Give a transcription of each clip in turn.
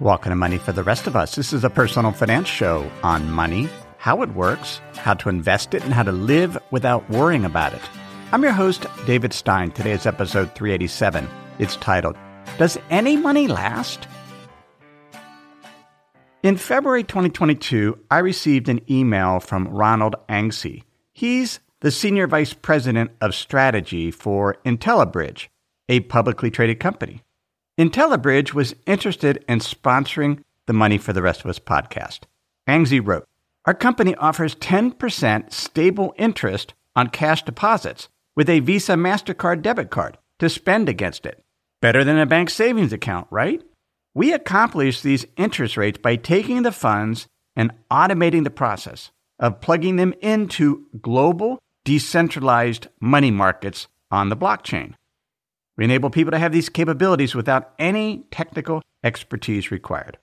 Welcome to Money for the Rest of Us. This is a personal finance show on money, how it works, how to invest it, and how to live without worrying about it. I'm your host, David Stein. Today is episode 387. It's titled, Does Any Money Last? In February 2022, I received an email from Ronald Angsey. He's the Senior Vice President of Strategy for Intellabridge, a publicly traded company. Intellabridge was interested in sponsoring the Money for the Rest of Us podcast. Angsey wrote, Our company offers 10% stable interest on cash deposits with a Visa MasterCard debit card to spend against it. Better than a bank savings account, right? We accomplish these interest rates by taking the funds and automating the process of plugging them into global decentralized money markets on the blockchain. We enable people to have these capabilities without any technical expertise required.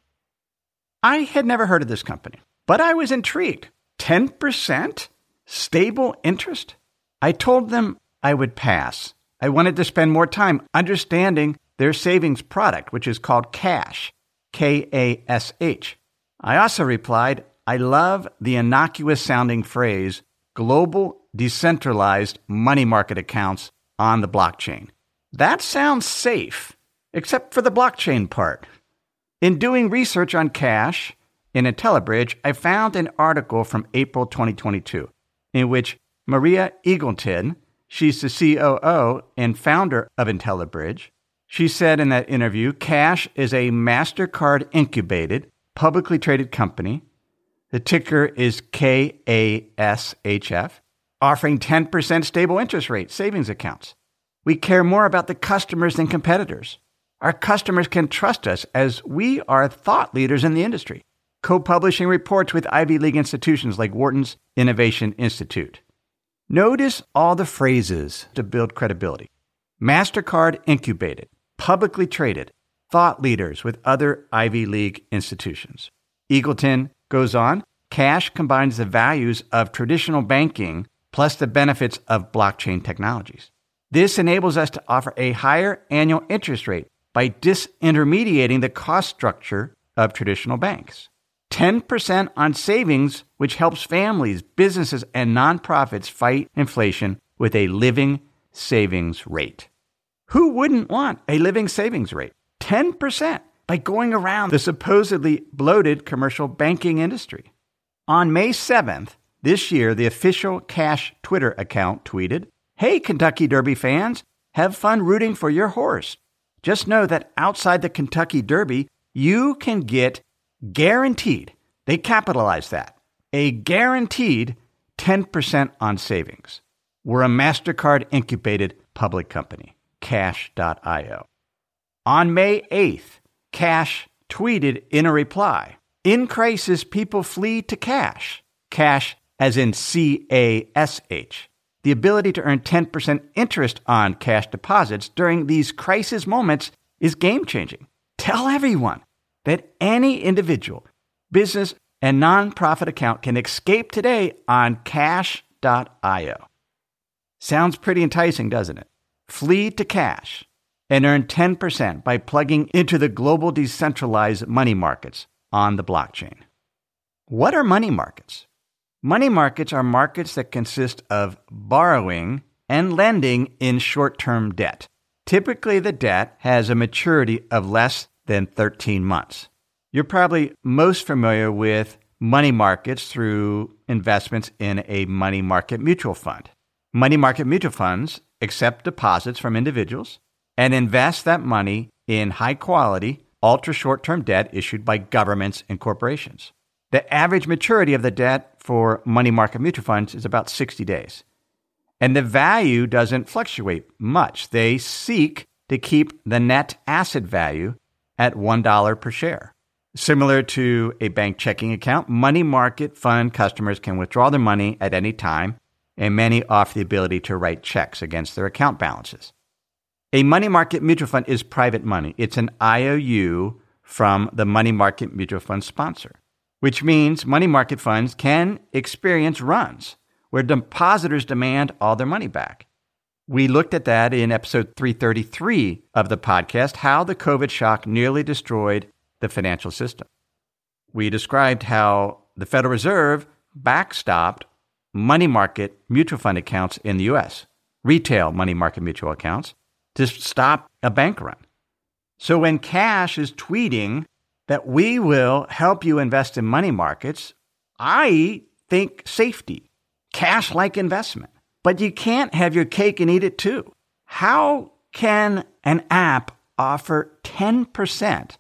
I had never heard of this company, but I was intrigued. 10% stable interest? I told them I would pass. I wanted to spend more time understanding their savings product, which is called Kash, K A S H. I also replied, I love the innocuous sounding phrase global decentralized money market accounts on the blockchain. That sounds safe, except for the blockchain part. In doing research on Kash in Intellabridge, I found an article from April 2022 in which Maria Eagleton, she's the COO and founder of Intellabridge, she said in that interview Kash is a MasterCard incubated, publicly traded company. The ticker is KASHF, offering 10% stable interest rate savings accounts. We care more about the customers than competitors. Our customers can trust us as we are thought leaders in the industry, co publishing reports with Ivy League institutions like Wharton's Innovation Institute. Notice all the phrases to build credibility. MasterCard incubated, publicly traded, thought leaders with other Ivy League institutions. Eagleton goes on Kash combines the values of traditional banking plus the benefits of blockchain technologies. This enables us to offer a higher annual interest rate by disintermediating the cost structure of traditional banks. 10% on savings, which helps families, businesses, and nonprofits fight inflation with a living savings rate. Who wouldn't want a living savings rate? 10% by going around the supposedly bloated commercial banking industry. On May 7th, this year, the official Kash Twitter account tweeted, Hey, Kentucky Derby fans, have fun rooting for your horse. Just know that outside the Kentucky Derby, you can get guaranteed, they capitalize that, a guaranteed 10% on savings. We're a MasterCard incubated public company kash.io. On May 8th, Kash tweeted in a reply In crisis, people flee to cash. Cash as in C A S H. The ability to earn 10% interest on cash deposits during these crisis moments is game changing. Tell everyone that any individual, business, and nonprofit account can escape today on kash.io. Sounds pretty enticing, doesn't it? Flee to cash and earn 10% by plugging into the global decentralized money markets on the blockchain. What are money markets? Money markets are markets that consist of borrowing and lending in short term debt. Typically, the debt has a maturity of less than 13 months. You're probably most familiar with money markets through investments in a money market mutual fund. Money market mutual funds accept deposits from individuals and invest that money in high quality, ultra short term debt issued by governments and corporations. The average maturity of the debt for money market mutual funds is about 60 days. And the value doesn't fluctuate much. They seek to keep the net asset value at $1 per share. Similar to a bank checking account, money market fund customers can withdraw their money at any time, and many offer the ability to write checks against their account balances. A money market mutual fund is private money. It's an IOU from the money market mutual fund sponsor, which means money market funds can experience runs where depositors demand all their money back. We looked at that in episode 333 of the podcast how the COVID shock nearly destroyed the financial system. We described how the Federal Reserve backstopped money market mutual fund accounts in the US, retail money market mutual accounts, to stop a bank run. So when Kash is tweeting that we will help you invest in money markets, I think safety, cash like investment. But you can't have your cake and eat it too. How can an app offer 10%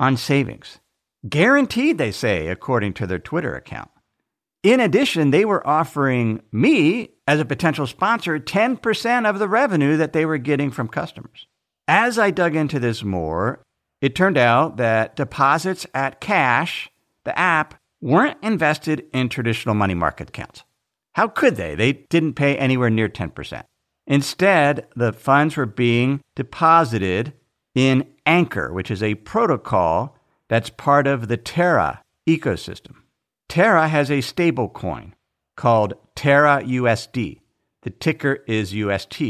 on savings? Guaranteed, they say, according to their Twitter account. In addition, they were offering me, as a potential sponsor, 10% of the revenue that they were getting from customers. As I dug into this more, it turned out that deposits at Kash, the app, weren't invested in traditional money market accounts. How could they? They didn't pay anywhere near 10%. Instead, the funds were being deposited in Anchor, which is a protocol that's part of the Terra ecosystem. Terra has a stable coin called Terra USD. The ticker is UST.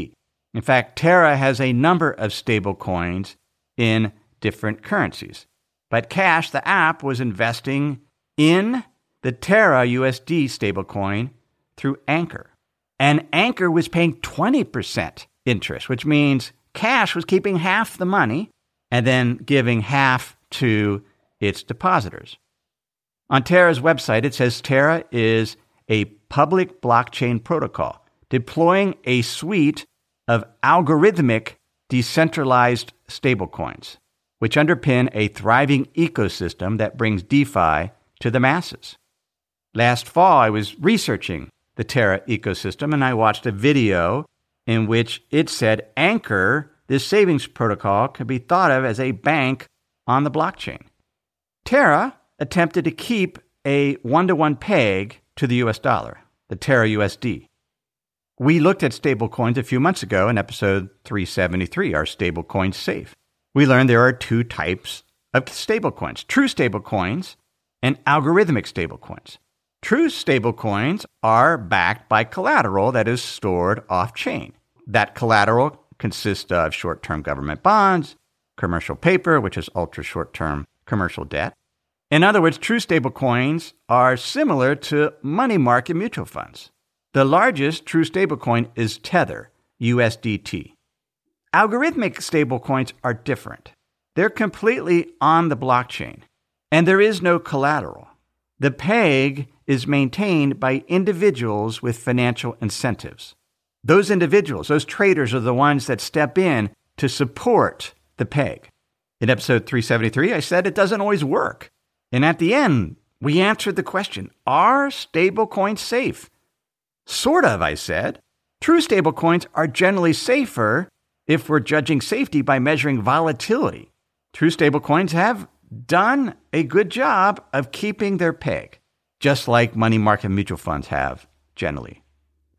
In fact, Terra has a number of stable coins in different currencies. But Kash, the app, was investing in the Terra USD stablecoin through Anchor. And Anchor was paying 20% interest, which means Kash was keeping half the money and then giving half to its depositors. On Terra's website, it says Terra is a public blockchain protocol deploying a suite of algorithmic decentralized stablecoins, which underpin a thriving ecosystem that brings DeFi to the masses. Last fall, I was researching the Terra ecosystem and I watched a video in which it said Anchor, this savings protocol, could be thought of as a bank on the blockchain. Terra attempted to keep a one to one peg to the US dollar, the Terra USD. We looked at stablecoins a few months ago in episode 373 Are Stablecoins Safe? We learned there are two types of stablecoins true stablecoins and algorithmic stablecoins. True stablecoins are backed by collateral that is stored off chain. That collateral consists of short term government bonds, commercial paper, which is ultra short term commercial debt, in other words, true stablecoins are similar to money market mutual funds. The largest true stablecoin is Tether, USDT. Algorithmic stablecoins are different. They're completely on the blockchain, and there is no collateral. The peg is maintained by individuals with financial incentives. Those individuals, those traders, are the ones that step in to support the peg. In episode 373, I said it doesn't always work. And at the end, we answered the question Are stablecoins safe? Sort of, I said. True stablecoins are generally safer if we're judging safety by measuring volatility. True stablecoins have done a good job of keeping their peg, just like money market mutual funds have generally.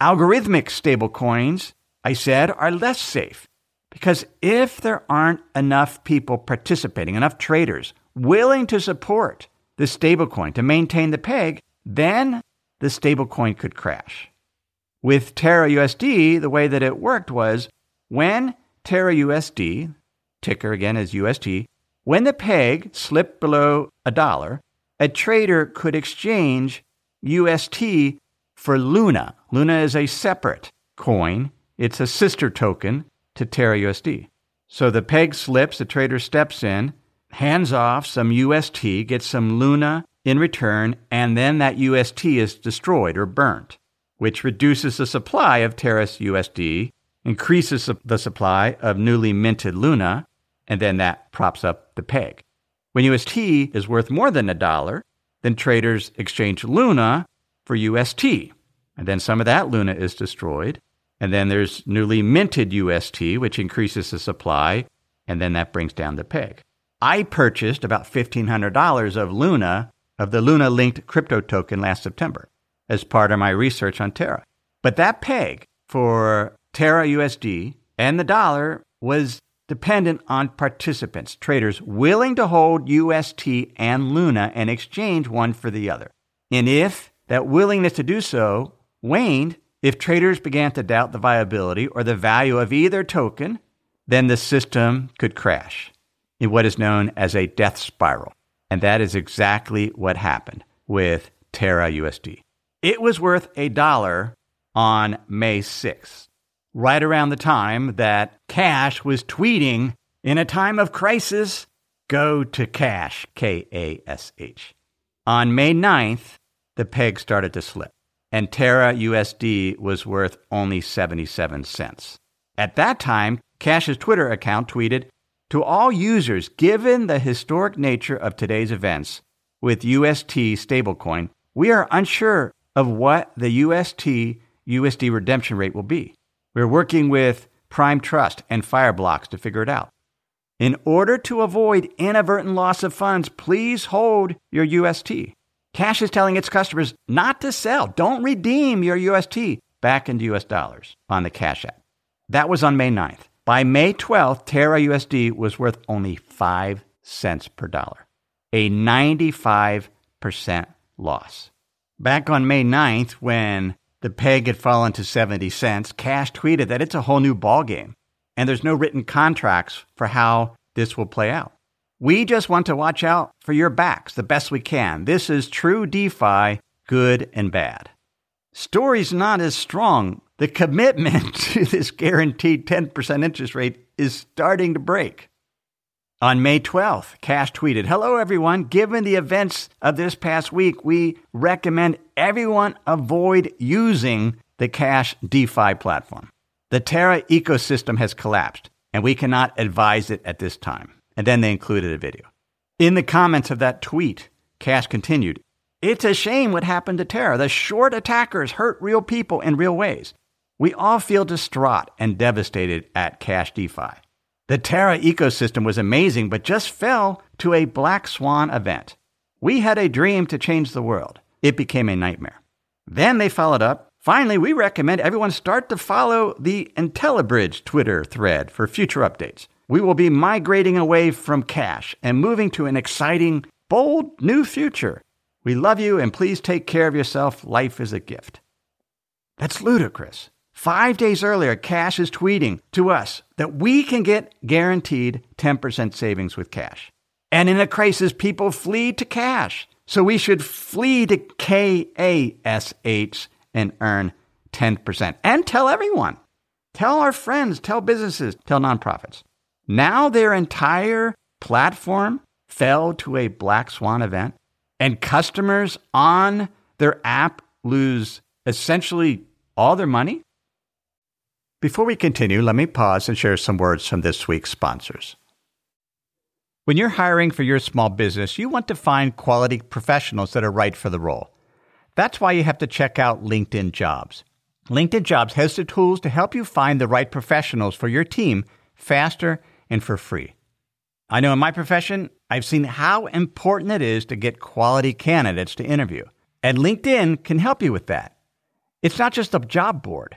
Algorithmic stablecoins, I said, are less safe because if there aren't enough people participating, enough traders willing to support the stablecoin to maintain the peg, then the stablecoin could crash. With Terra USD, the way that it worked was when Terra USD, ticker again is UST, when the peg slipped below a dollar, a trader could exchange UST for Luna. Luna is a separate coin, it's a sister token to Terra USD. So the peg slips, the trader steps in, hands off some UST, gets some Luna in return, and then that UST is destroyed or burnt, which reduces the supply of Terra's USD, increases the supply of newly minted Luna, and then that props up the peg. When UST is worth more than a dollar, then traders exchange Luna for UST, and then some of that Luna is destroyed, and then there's newly minted UST, which increases the supply, and then that brings down the peg. I purchased about $1,500 of Luna, of the Luna linked crypto token last September as part of my research on Terra. But that peg for Terra USD and the dollar was dependent on participants, traders willing to hold UST and Luna and exchange one for the other. And if that willingness to do so waned, if traders began to doubt the viability or the value of either token, then the system could crash in what is known as a death spiral. And that is exactly what happened with Terra USD. It was worth a dollar on May 6th right around the time that Kash was tweeting, in a time of crisis, go to Kash, K A S H. On May 9th, the peg started to slip, and Terra USD was worth only 77 cents. At that time, Kash's Twitter account tweeted, To all users, given the historic nature of today's events with UST stablecoin, we are unsure of what the UST USD redemption rate will be. We're working with Prime Trust and Fireblocks to figure it out. In order to avoid inadvertent loss of funds, please hold your UST. Kash is telling its customers not to sell. Don't redeem your UST back into US dollars on the Kash app. That was on May 9th. By May 12th, Terra USD was worth only 5 cents per dollar, a 95% loss. Back on May 9th, when the peg had fallen to 70 cents. Kash tweeted that it's a whole new ballgame, and there's no written contracts for how this will play out. We just want to watch out for your backs the best we can. This is true DeFi, good and bad. Story's not as strong. The commitment to this guaranteed 10% interest rate is starting to break. On May 12th, Kash tweeted, Hello, everyone. Given the events of this past week, we recommend everyone avoid using the Kash DeFi platform. The Terra ecosystem has collapsed, and we cannot advise it at this time. And then they included a video. In the comments of that tweet, Kash continued, It's a shame what happened to Terra. The short attackers hurt real people in real ways. We all feel distraught and devastated at Kash DeFi. The Terra ecosystem was amazing, but just fell to a black swan event. We had a dream to change the world. It became a nightmare. Then they followed up. Finally, we recommend everyone start to follow the Intellabridge Twitter thread for future updates. We will be migrating away from Kash and moving to an exciting, bold new future. We love you and please take care of yourself. Life is a gift. That's ludicrous. Five days earlier, Kash is tweeting to us that we can get guaranteed 10% savings with Kash. And in a crisis, people flee to Cash. So we should flee to KASH and earn 10%. And tell everyone. Tell our friends, tell businesses, tell nonprofits. Now their entire platform fell to a black swan event, and customers on their app lose essentially all their money? Before we continue, let me pause and share some words from this week's sponsors. When you're hiring for your small business, you want to find quality professionals that are right for the role. That's why you have to check out LinkedIn Jobs. LinkedIn Jobs has the tools to help you find the right professionals for your team faster and for free. I know in my profession, I've seen how important it is to get quality candidates to interview. And LinkedIn can help you with that. It's not just a job board.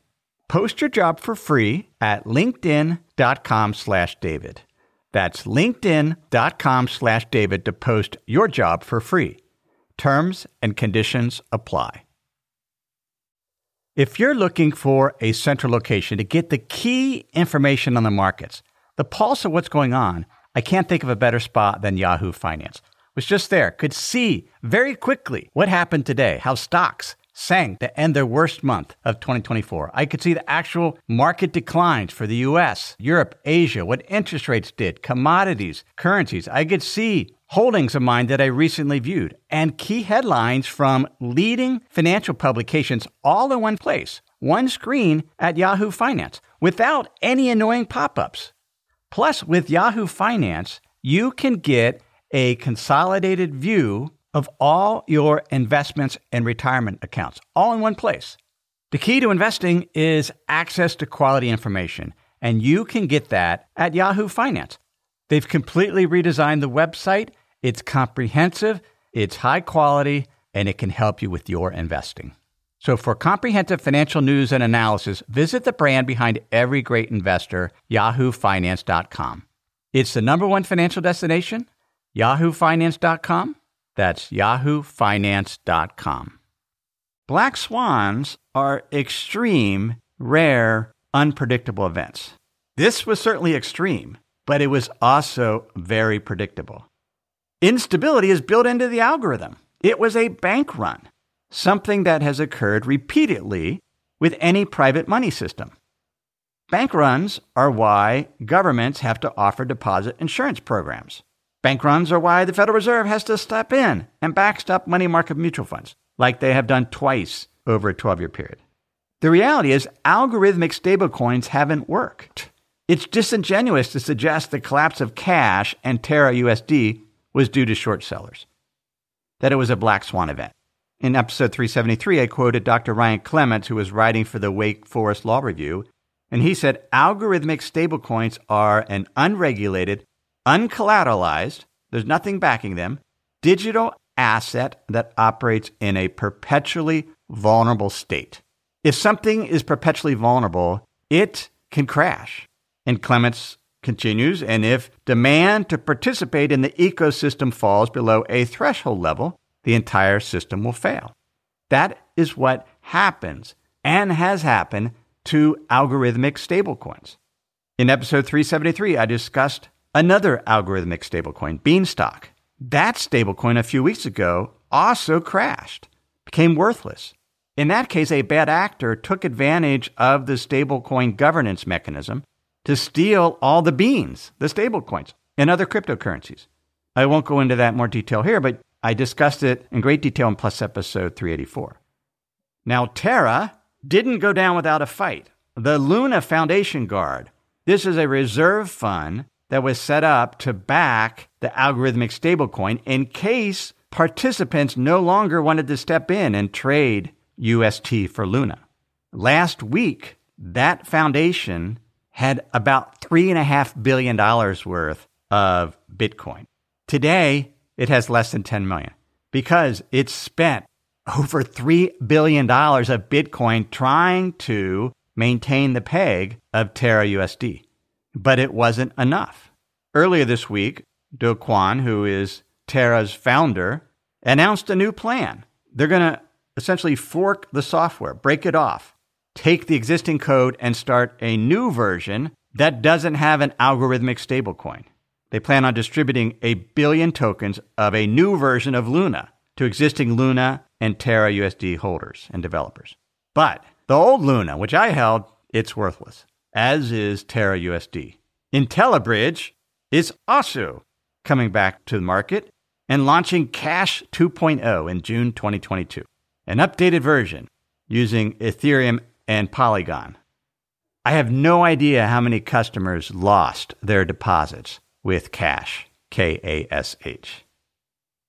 Post your job for free at linkedin.com slash David. That's linkedin.com slash David to post your job for free. Terms and conditions apply. If you're looking for a central location to get the key information on the markets, the pulse of what's going on, I can't think of a better spot than Yahoo Finance. Was just there, could see very quickly what happened today, how stocks, sank to end their worst month of 2024. I could see the actual market declines for the US, Europe, Asia, what interest rates did, commodities, currencies. I could see holdings of mine that I recently viewed and key headlines from leading financial publications all in one place, one screen at Yahoo Finance without any annoying pop ups. Plus, with Yahoo Finance, you can get a consolidated view of all your investments and retirement accounts, all in one place. The key to investing is access to quality information, and you can get that at Yahoo Finance. They've completely redesigned the website. It's comprehensive, it's high quality, and it can help you with your investing. So, for comprehensive financial news and analysis, visit the brand behind every great investor, yahoofinance.com. It's the number one financial destination, yahoofinance.com. That's yahoofinance.com. Black swans are extreme, rare, unpredictable events. This was certainly extreme, but it was also very predictable. Instability is built into the algorithm. It was a bank run, something that has occurred repeatedly with any private money system. Bank runs are why governments have to offer deposit insurance programs. Bank runs are why the Federal Reserve has to step in and backstop money market mutual funds, like they have done twice over a 12 year period. The reality is, algorithmic stablecoins haven't worked. It's disingenuous to suggest the collapse of Kash and Terra USD was due to short sellers, that it was a black swan event. In episode 373, I quoted Dr. Ryan Clements, who was writing for the Wake Forest Law Review, and he said algorithmic stablecoins are an unregulated, uncollateralized, there's nothing backing them, digital asset that operates in a perpetually vulnerable state. If something is perpetually vulnerable, it can crash. And Clements continues, and if demand to participate in the ecosystem falls below a threshold level, the entire system will fail. That is what happens and has happened to algorithmic stablecoins. In episode 373, I discussed another algorithmic stablecoin, Beanstalk. That stablecoin a few weeks ago also crashed, became worthless. In that case, a bad actor took advantage of the stablecoin governance mechanism to steal all the beans, the stablecoins, and other cryptocurrencies. I won't go into that more detail here, but I discussed it in great detail in Plus episode 384. Now, Terra didn't go down without a fight. The Luna Foundation Guard. This is a reserve fund that was set up to back the algorithmic stablecoin in case participants no longer wanted to step in and trade UST for Luna. Last week, that foundation had about $3.5 billion worth of Bitcoin. Today, it has less than 10 million because it spent over $3 billion of Bitcoin trying to maintain the peg of Terra USD. But it wasn't enough. Earlier this week, Do Kwon, who is Terra's founder, announced a new plan. They're going to essentially fork the software, break it off, take the existing code, and start a new version that doesn't have an algorithmic stablecoin. They plan on distributing a billion tokens of a new version of Luna to existing Luna and Terra USD holders and developers. But the old Luna, which I held, it's worthless, as is Terra USD. Intellabridge is also coming back to the market and launching Kash 2.0 in June 2022, an updated version using Ethereum and Polygon. I have no idea how many customers lost their deposits with Kash, K A S H.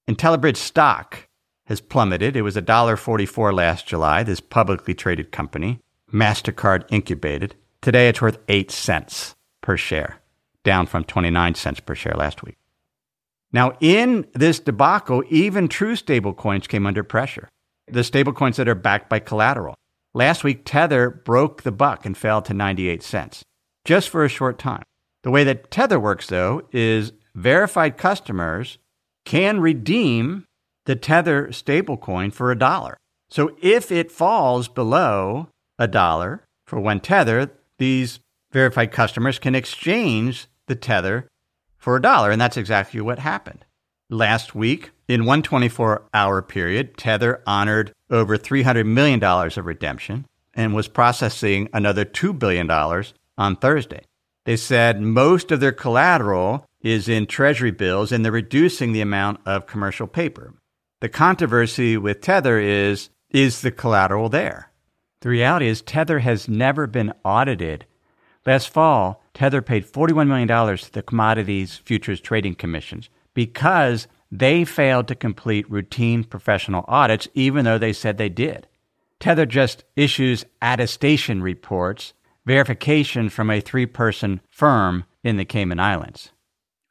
Intellabridge stock has plummeted. It was $1.44 last July, this publicly traded company, MasterCard incubated. Today it's worth 8 cents per share, down from 29 cents per share last week. Now, in this debacle, even true stablecoins came under pressure. The stablecoins that are backed by collateral. Last week, Tether broke the buck and fell to 98 cents, just for a short time. The way that Tether works, though, is verified customers can redeem the Tether stablecoin for a dollar. So if it falls below a dollar for one Tether, these verified customers can exchange the Tether for a dollar. And that's exactly what happened. Last week, In one 24 hour period, Tether honored over $300 million of redemption and was processing another $2 billion on Thursday. They said most of their collateral is in treasury bills and they're reducing the amount of commercial paper. The controversy with Tether is is the collateral there? The reality is Tether has never been audited. Last fall, Tether paid $41 million to the Commodities Futures Trading Commissions because they failed to complete routine professional audits, even though they said they did. Tether just issues attestation reports, verification from a three person firm in the Cayman Islands.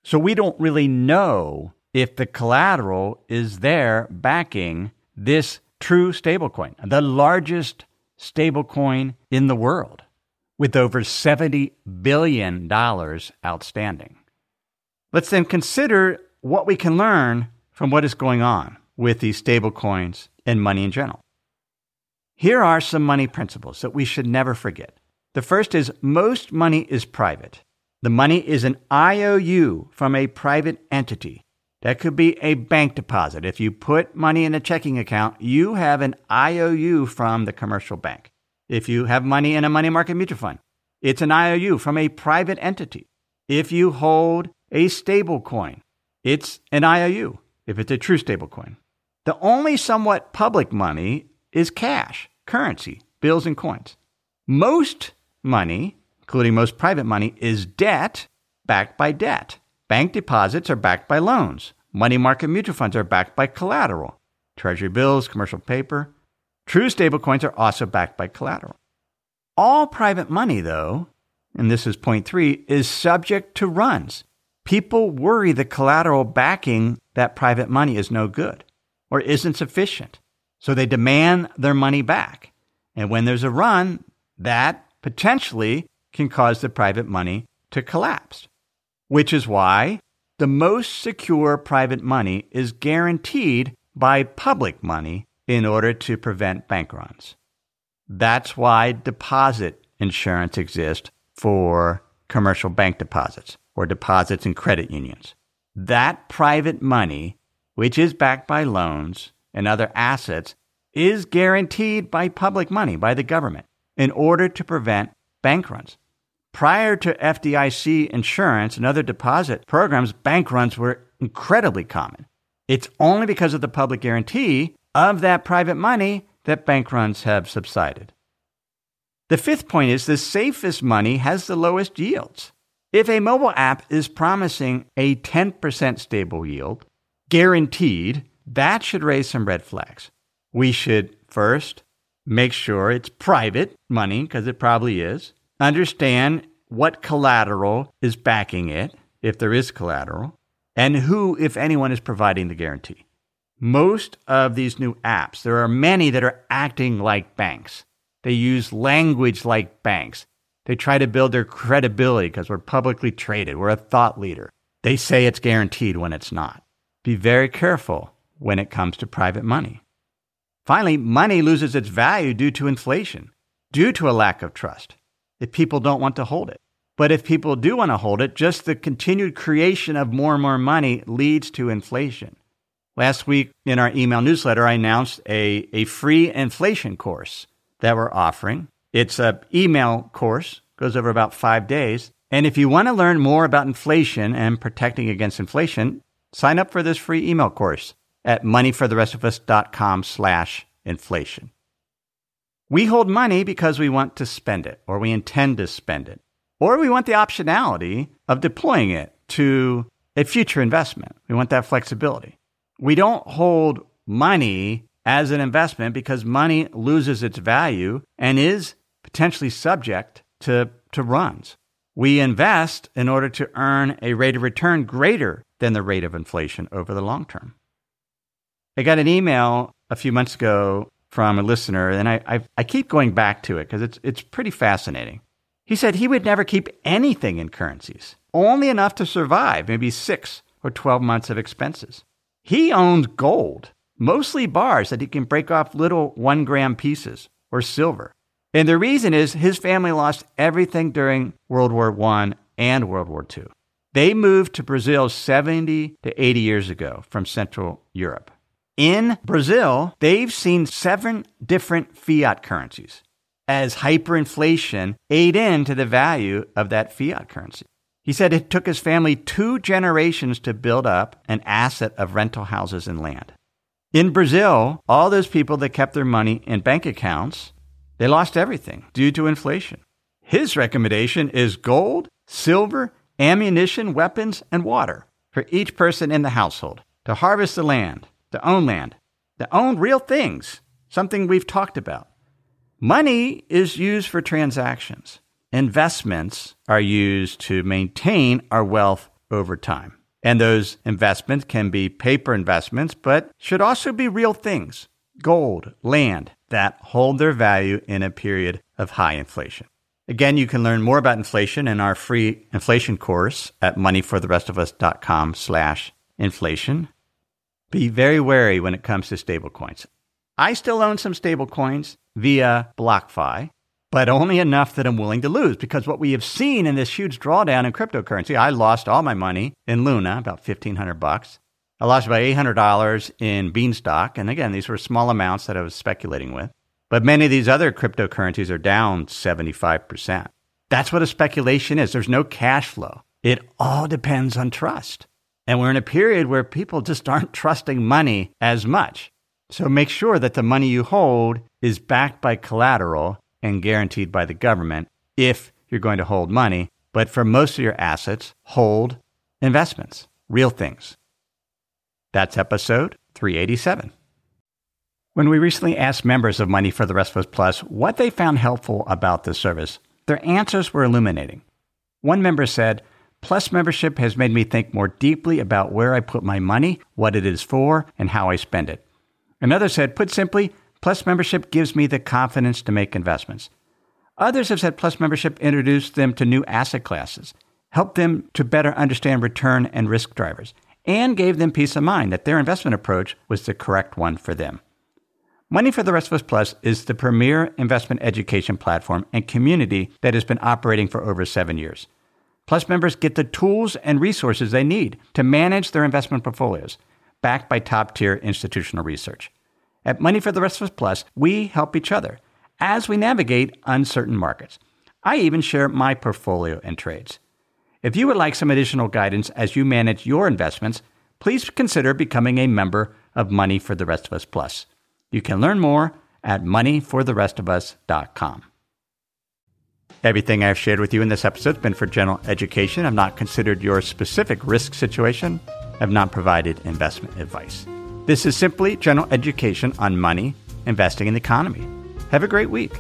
So we don't really know if the collateral is there backing this true stablecoin, the largest stablecoin in the world, with over $70 billion outstanding. Let's then consider what we can learn from what is going on with these stablecoins and money in general. Here are some money principles that we should never forget. The first is most money is private. The money is an IOU from a private entity. That could be a bank deposit. If you put money in a checking account, you have an IOU from the commercial bank. If you have money in a money market mutual fund, it's an IOU from a private entity. If you hold a stable coin, it's an IOU if it's a true stable coin. The only somewhat public money is cash, currency, bills, and coins. Most money, including most private money, is debt backed by debt. Bank deposits are backed by loans. Money market mutual funds are backed by collateral. Treasury bills, commercial paper. True stablecoins are also backed by collateral. All private money, though, and this is point three, is subject to runs. People worry the collateral backing that private money is no good or isn't sufficient. So they demand their money back. And when there's a run, that potentially can cause the private money to collapse, which is why the most secure private money is guaranteed by public money in order to prevent bank runs. That's why deposit insurance exists for commercial bank deposits or deposits in credit unions. That private money, which is backed by loans and other assets, is guaranteed by public money, by the government, in order to prevent bank runs. Prior to FDIC insurance and other deposit programs, bank runs were incredibly common. It's only because of the public guarantee of that private money that bank runs have subsided. The fifth point is the safest money has the lowest yields. If a mobile app is promising a 10% stable yield, guaranteed, that should raise some red flags. We should first make sure it's private money, because it probably is. Understand what collateral is backing it, if there is collateral, and who, if anyone, is providing the guarantee. Most of these new apps, there are many that are acting like banks. They use language like banks. They try to build their credibility because we're publicly traded. We're a thought leader. They say it's guaranteed when it's not. Be very careful when it comes to private money. Finally, money loses its value due to inflation, due to a lack of trust, if people don't want to hold it. But if people do want to hold it, just the continued creation of more and more money leads to inflation. Last week in our email newsletter, I announced a, a free inflation course that we're offering. It's an email course, goes over about five days. And if you want to learn more about inflation and protecting against inflation, sign up for this free email course at moneyfortherestofus.com slash inflation. We hold money because we want to spend it or we intend to spend it, or we want the optionality of deploying it to a future investment. We want that flexibility. We don't hold money as an investment because money loses its value and is potentially subject to, to runs. We invest in order to earn a rate of return greater than the rate of inflation over the long term. I got an email a few months ago from a listener, and I, I, I keep going back to it because it's, it's pretty fascinating. He said he would never keep anything in currencies, only enough to survive maybe six or 12 months of expenses. He owns gold, mostly bars that he can break off little one gram pieces or silver. And the reason is his family lost everything during World War I and World War II. They moved to Brazil 70 to 80 years ago from Central Europe. In Brazil, they've seen seven different fiat currencies as hyperinflation ate into the value of that fiat currency. He said it took his family two generations to build up an asset of rental houses and land. In Brazil, all those people that kept their money in bank accounts, they lost everything due to inflation. His recommendation is gold, silver, ammunition, weapons, and water for each person in the household to harvest the land, to own land, to own real things, something we've talked about. Money is used for transactions. Investments are used to maintain our wealth over time. And those investments can be paper investments, but should also be real things gold, land that hold their value in a period of high inflation. Again, you can learn more about inflation in our free inflation course at moneyfortherestofus.com slash inflation. Be very wary when it comes to stablecoins. I still own some stablecoins via BlockFi, but only enough that I'm willing to lose because what we have seen in this huge drawdown in cryptocurrency, I lost all my money in Luna, about 1500 bucks. I lost about $800 in Beanstalk, and again, these were small amounts that I was speculating with. But many of these other cryptocurrencies are down 75%. That's what a speculation is. There's no cash flow. It all depends on trust. And we're in a period where people just aren't trusting money as much. So make sure that the money you hold is backed by collateral and guaranteed by the government if you're going to hold money. But for most of your assets, hold investments, real things. That's episode 387. When we recently asked members of Money for the Rest of Us Plus what they found helpful about this service, their answers were illuminating. One member said, Plus membership has made me think more deeply about where I put my money, what it is for, and how I spend it. Another said, put simply, Plus membership gives me the confidence to make investments. Others have said Plus membership introduced them to new asset classes, helped them to better understand return and risk drivers, and gave them peace of mind that their investment approach was the correct one for them. Money for the Rest of Us Plus is the premier investment education platform and community that has been operating for over seven years. Plus members get the tools and resources they need to manage their investment portfolios, backed by top tier institutional research. At Money for the Rest of Us Plus, we help each other as we navigate uncertain markets. I even share my portfolio and trades. If you would like some additional guidance as you manage your investments, please consider becoming a member of Money for the Rest of Us Plus. You can learn more at moneyfortherestofus.com. Everything I've shared with you in this episode has been for general education. I've not considered your specific risk situation. I've not provided investment advice. This is simply general education on money, investing, in the economy. Have a great week.